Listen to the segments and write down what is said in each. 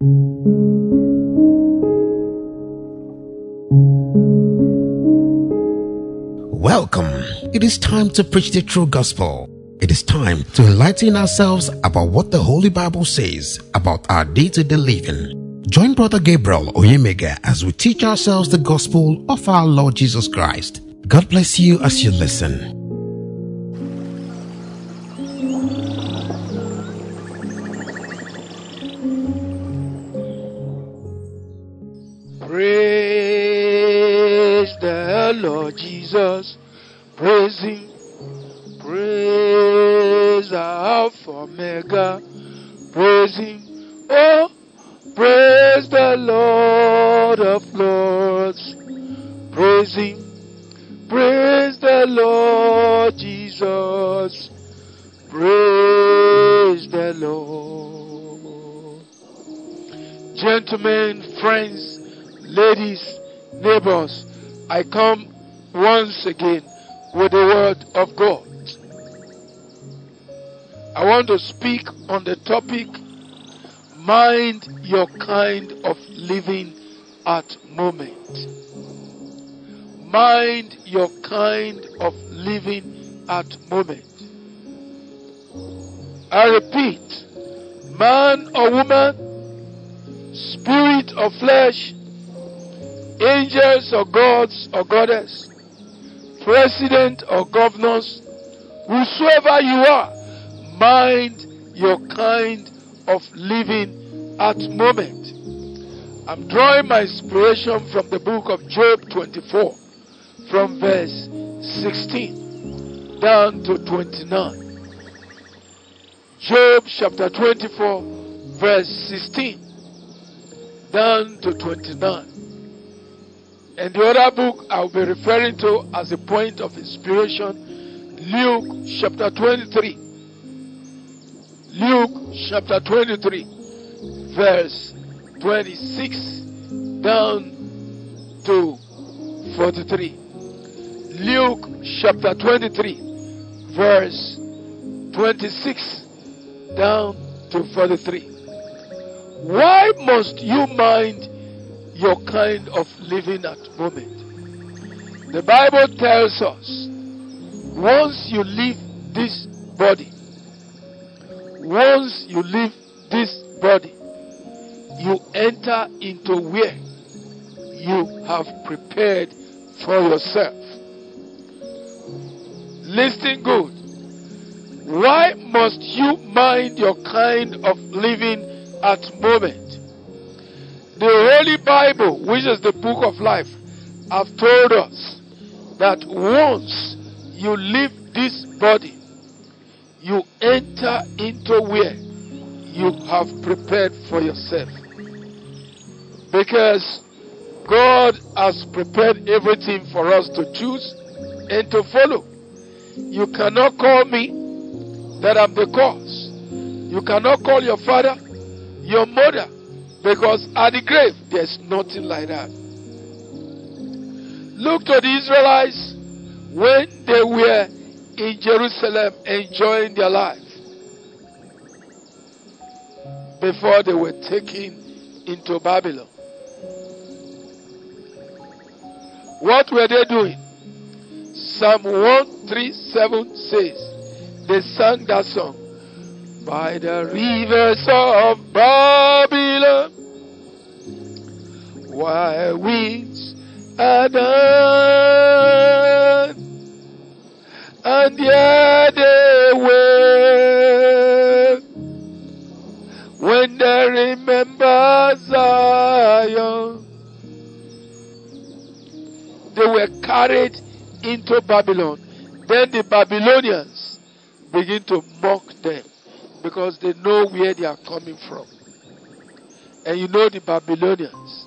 Welcome. It is time to preach the true gospel. It is time to enlighten ourselves about what the Holy Bible says about our day to day living. Join Brother Gabriel Oyemega as we teach ourselves the gospel of our Lord Jesus Christ. God bless you as you listen. Jesus. Praise Him. Praise Alpha Omega. Praise Him. Oh, praise the Lord of Lords. Praise Him. Praise the Lord Jesus. Praise the Lord. Gentlemen, friends, ladies, neighbors, I come once again with the word of God. I want to speak on the topic mind your kind of living at moment. Mind your kind of living at moment. I repeat, man or woman, spirit or flesh, angels or gods or goddess, president or governors, whosoever you are, mind your kind of living at moment. I'm drawing my inspiration from the book of Job 24, from verse 16 down to 29. Job chapter 24, verse 16 down to 29. And the other book I'll be referring to as a point of inspiration, Luke chapter 23. Luke chapter 23, verse 26 down to 43. Luke chapter 23, verse 26 down to 43. Why must you mind your kind of living at moment? The Bible tells us once you leave this body, once you leave this body, you enter into where you have prepared for yourself. Listen good. Why must you mind your kind of living at moment? The Holy Bible, which is the book of life, have told us that once you leave this body, you enter into where you have prepared for yourself. Because God has prepared everything for us to choose and to follow. You cannot call me that I'm the cause. You cannot call your father, your mother, because at the grave there's nothing like that. Look to the Israelites when they were in Jerusalem enjoying their life before they were taken into Babylon. What were they doing? Psalm 137 says, they sang that song by the rivers of Babylon, while winds are done, and yet they were when they remember Zion. They were carried into Babylon. Then the Babylonians begin to mock them because they know where they are coming from. And you know the Babylonians,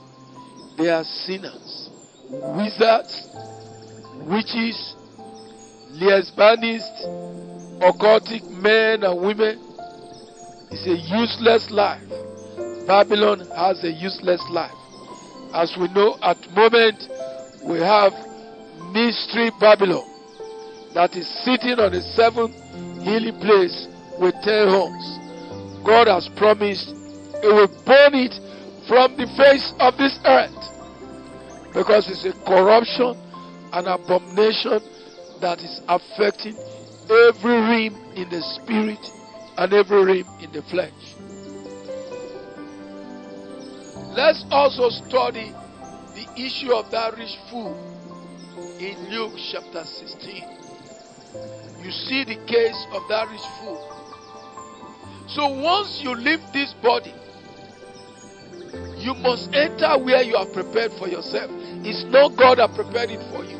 they are sinners, wizards, witches, lesbianists, occultic men and women. It's a useless life. Babylon has a useless life. As we know at moment, we have mystery Babylon that is sitting on a seventh hilly place with ten horns. God has promised He will burn it from the face of this earth. Because it's a corruption, an abomination that is affecting every realm in the spirit and every realm in the flesh. Let's also study the issue of that rich fool in Luke chapter 16. You see the case of that rich fool. So once you leave this body, you must enter where you are prepared for yourself. It's not God that prepared it for you.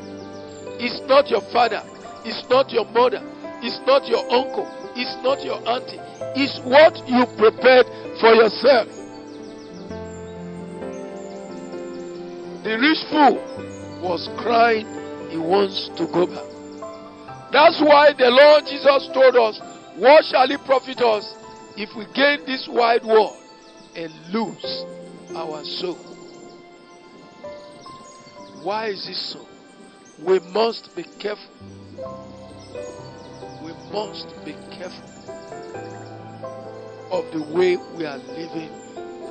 It's not your father. It's not your mother. It's not your uncle. It's not your auntie. It's what you prepared for yourself. The rich fool was crying, he wants to go back. That's why the Lord Jesus told us, What shall it profit us if we gain this wide world and lose our soul? Why is this so? We must be careful. We must be careful of the way we are living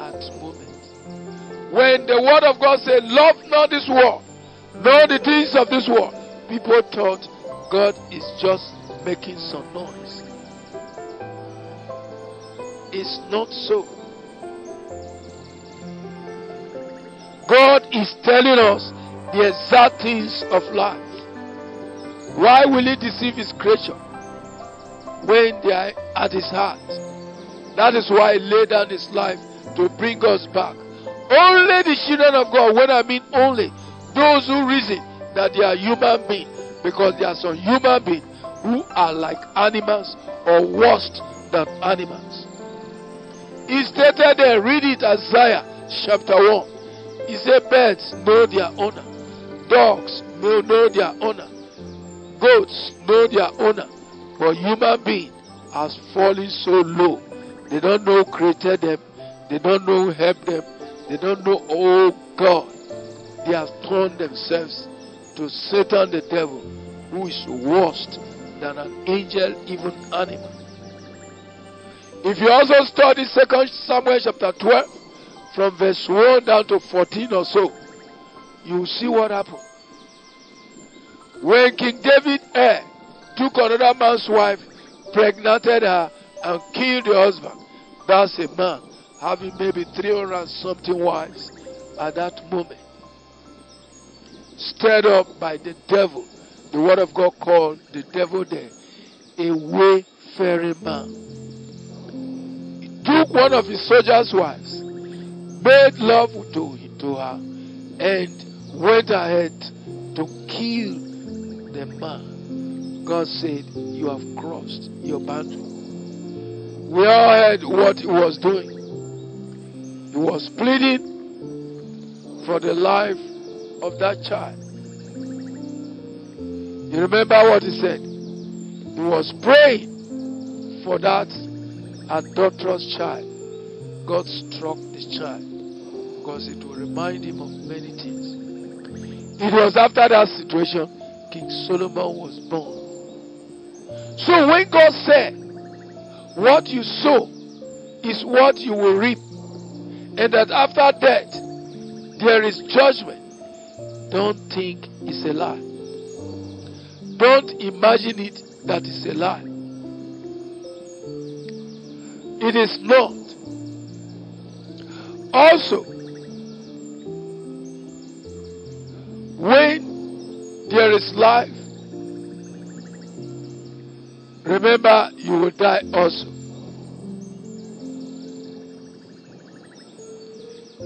at the moment. When the word of God said, Love not this world, nor the things of this world, people thought God is just making some noise. It's not so. God is telling us the exact things of life. Why will He deceive His creature when they are at His heart? That is why He laid down His life to bring us back. Only the children of God, when I mean only, those who reason that they are human beings, because there are some human beings who are like animals or worse than animals. He stated there, read it Isaiah chapter 1. He said, Birds know their owner, dogs know, know their owner, goats know their owner, but human being has fallen so low. They don't know who created them, they don't know who helped them, they don't know, oh God, they have turned themselves to Satan the devil, who is worse than an angel, even animal. If you also study 2 Samuel chapter 12, from verse 1 down to 14 or so, you see what happened. When King David eh, took another man's wife, pregnated her, and killed the husband, that's a man having maybe 300 something wives at that moment. Stirred up by the devil. The word of God called the devil there a wayfaring man. Took one of his soldiers' wives, made love to, to her, and went ahead to kill the man. God said, You have crossed your boundary. We all heard what he was doing. He was pleading for the life of that child. You remember what he said? He was praying for that adulterous child. God struck this child because it will remind him of many things. It was after that situation King Solomon was born. So when God said, What you sow is what you will reap, and that after death there is judgment, don't think it's a lie. Don't imagine it that it's a lie. It is not. Also, when there is life, remember you will die also.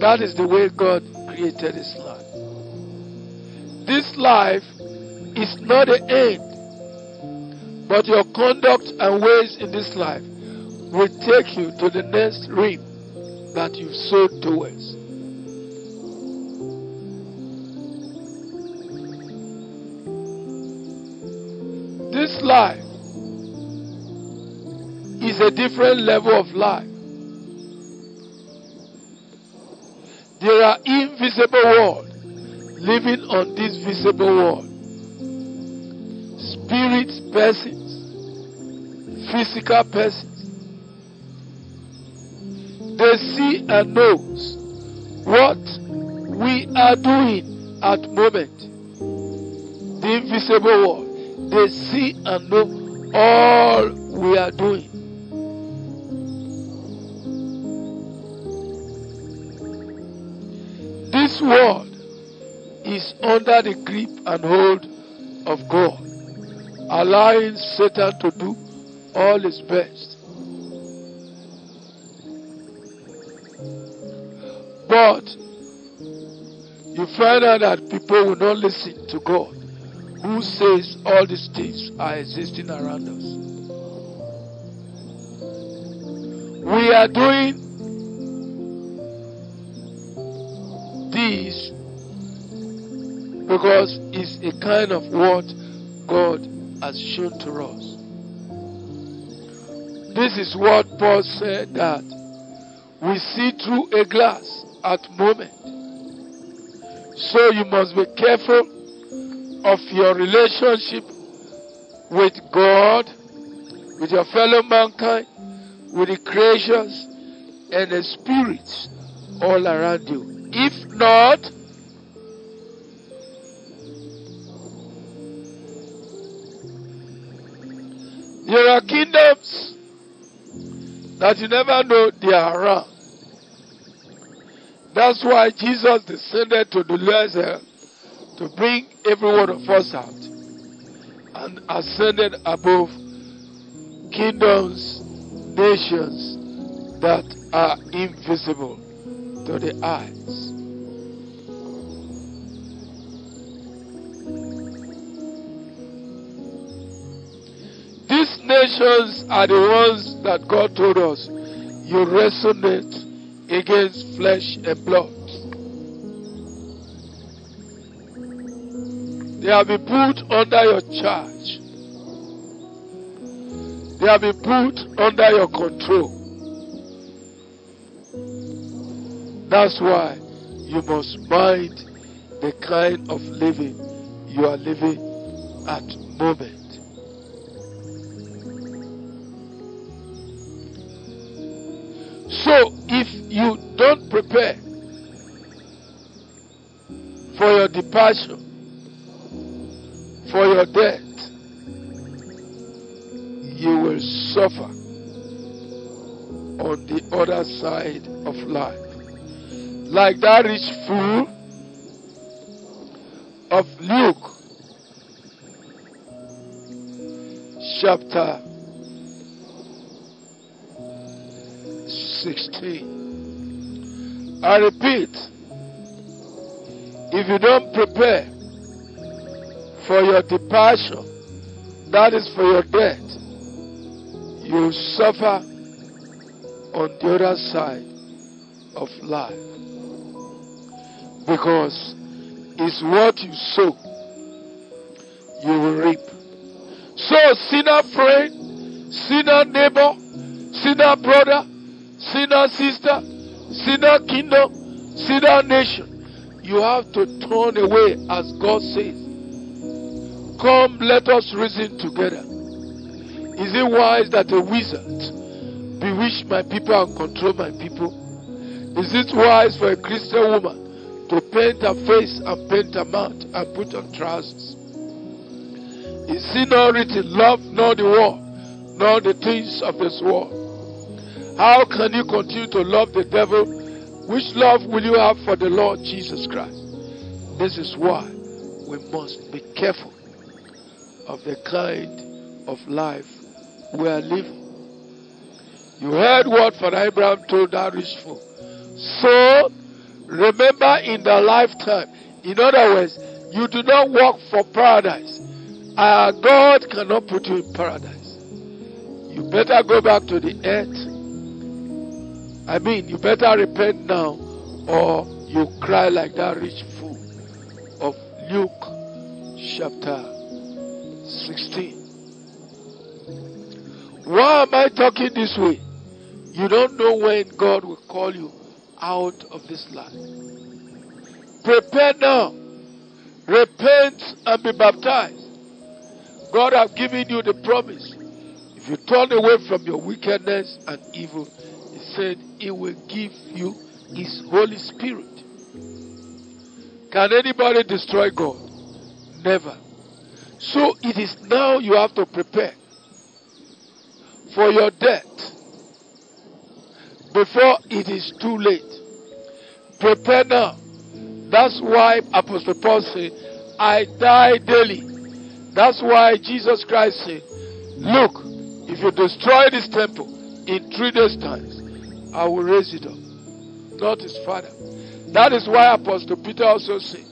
That is the way God created His life. This life is not the end, but your conduct and ways in this life will take you to the next rim that you've sowed towards. This life is a different level of life. There are invisible world living on this visible world. Spirits, persons, physical persons. They see and knows what we are doing at moment. The invisible world, they see and know all we are doing. This world is under the grip and hold of God, allowing Satan to do all his best. But you find out that people will not listen to God, who says all these things are existing around us. We are doing this because it's a kind of what God has shown to us. This is what Paul said that we see through a glass at moment. So you must be careful of your relationship with God, with your fellow mankind, with the creations and the spirits all around you. If not, there are kingdoms that you never know they are around. That's why Jesus descended to the lowest hell eh, to bring every one of us out and ascended above kingdoms, nations that are invisible to the eyes. These nations are the ones that God told us you resonate against flesh and blood. They have been put under your charge. They have been put under your control. That's why you must mind the kind of living you are living at moment. Departure, for your death, you will suffer on the other side of life. Like that rich fool of Luke chapter 16. I repeat, if you don't prepare for your departure, that is for your death, you suffer on the other side of life. Because it's what you sow, you will reap. So, sinner friend, sinner neighbor, sinner brother, sinner sister, sinner kingdom, sinner nation. You have to turn away as God says. Come, let us reason together. Is it wise that a wizard bewitch my people and control my people? Is it wise for a Christian woman to paint her face and paint her mouth and put on trousers? Is it not written, love not the world, nor the things of this world? How can you continue to love the devil? Which love will you have for the Lord Jesus Christ? This is why we must be careful of the kind of life we are living. You heard what Father Abraham told that rich fool. So, remember in the lifetime. In other words, you do not work for paradise. Our God cannot put you in paradise. You better go back to the earth I mean, you better repent now or you cry like that rich fool of Luke chapter 16. Why am I talking this way? You don't know when God will call you out of this life. Prepare now. Repent and be baptized. God has given you the promise. If you turn away from your wickedness and evil, He said, He will give you His Holy Spirit. Can anybody destroy God? Never. So it is now you have to prepare for your death before it is too late. Prepare now. That's why Apostle Paul said, I die daily. That's why Jesus Christ said, Look, if you destroy this temple in three days' time, I will raise it up. Not his father. That is why Apostle Peter also said,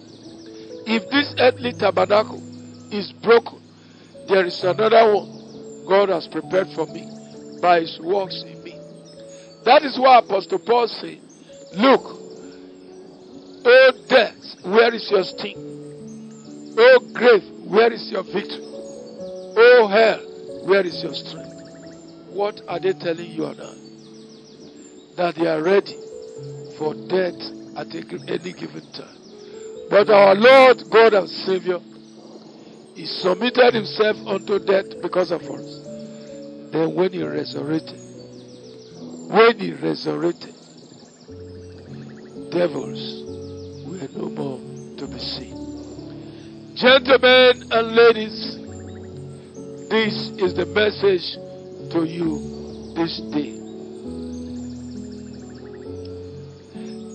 If this earthly tabernacle is broken, there is another one God has prepared for me by his works in me. That is why Apostle Paul said, Look, O death, where is your sting? O grave, where is your victory? O hell, where is your strength? What are they telling you now? That they are ready for death at any given time. But our Lord, God and Savior, He submitted Himself unto death because of us. Then when He resurrected, when He resurrected, devils were no more to be seen. Gentlemen and ladies, this is the message to you this day.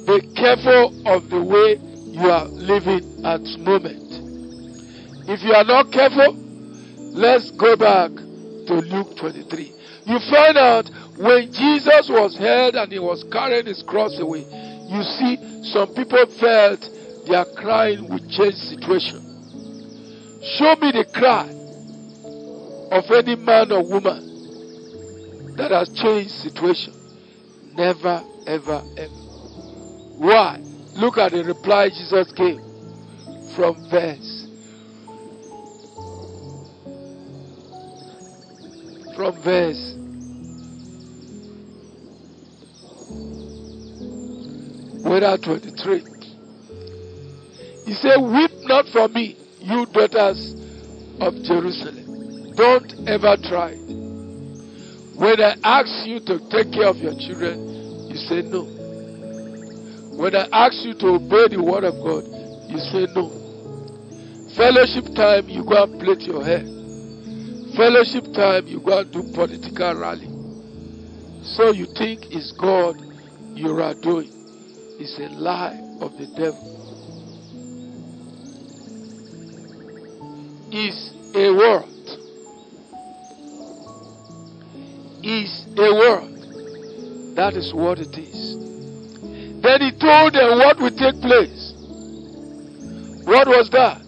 Be careful of the way you are living at moment. If you are not careful, let's go back to Luke 23. You find out when Jesus was held and he was carrying his cross away, you see some people felt their crying would change situation. Show me the cry of any man or woman that has changed situation. Never, ever, ever. Why? Look at the reply Jesus gave from verse. From verse. Whether 23. He said, Weep not for me, you daughters of Jerusalem. Don't ever try. When I ask you to take care of your children, you say no. When I ask you to obey the word of God, you say no. Fellowship time, you go and plait your hair. Fellowship time, you go and do political rally. So you think it's God you are doing. It's a lie of the devil. Is a world. Is a world. That is what it is. Then he told them what would take place. What was that?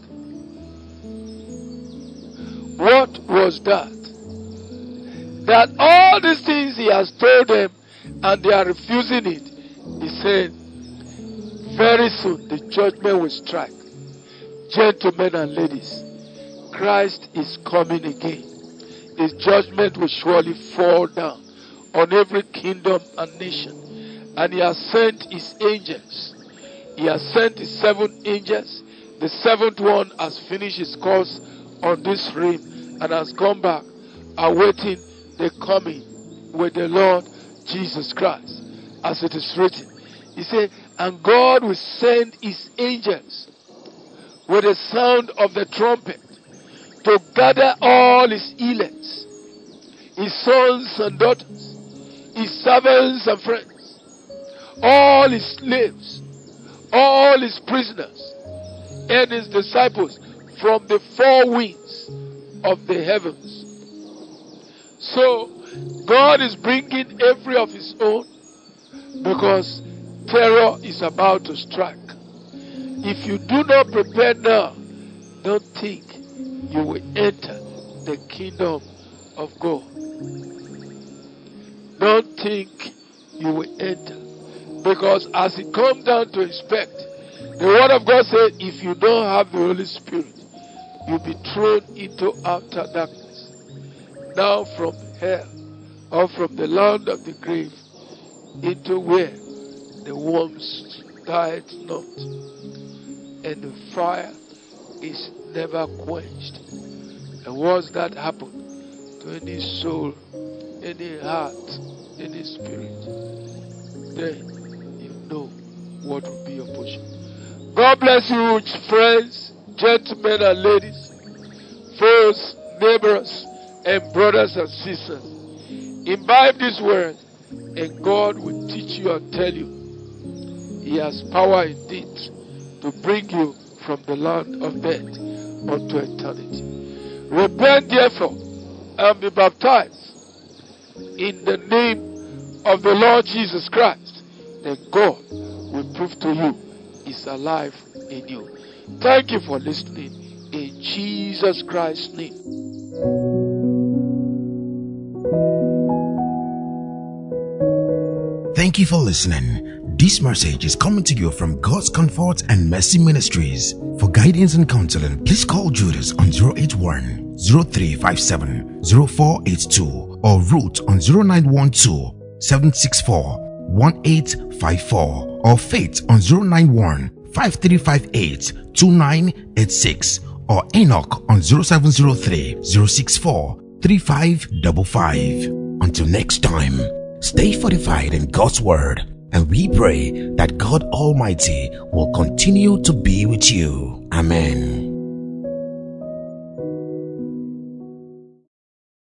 What was that? That all these things he has told them and they are refusing it. He said, very soon the judgment will strike. Gentlemen and ladies, Christ is coming again. His judgment will surely fall down on every kingdom and nation and he has sent his angels. He has sent his seven angels. The seventh one has finished his course on this rim and has gone back, awaiting the coming with the Lord Jesus Christ, as it is written. He said, And God will send his angels with the sound of the trumpet to gather all his elect, his sons and daughters, his servants and friends all his slaves, all his prisoners, and his disciples from the four winds of the heavens. So, God is bringing every of his own because terror is about to strike. If you do not prepare now, don't think you will enter the kingdom of God. Don't think you will enter because as it comes down to inspect, the word of God says, if you don't have the Holy Spirit, you'll be thrown into outer darkness. Now from hell or from the land of the grave into where the worms died not and the fire is never quenched. And what's that happen to any soul, any heart, any spirit? then know what will be your portion. God bless you, friends, gentlemen, and ladies, foes, neighbors, and brothers and sisters. Imbibe this word, and God will teach you and tell you. He has power indeed to bring you from the land of death unto eternity. Repent therefore and be baptized in the name of the Lord Jesus Christ. Then God will prove to you is alive in you. Thank you for listening in Jesus Christ's name. Thank you for listening. This message is coming to you from God's Comfort and Mercy Ministries. For guidance and counseling, please call Judas on 081 0357 0482 or Ruth on 0912 764 1854 or Faith on 091 5358 2986 or Enoch on 0703 064 3555. Until next time, stay fortified in God's Word and we pray that God Almighty will continue to be with you. Amen.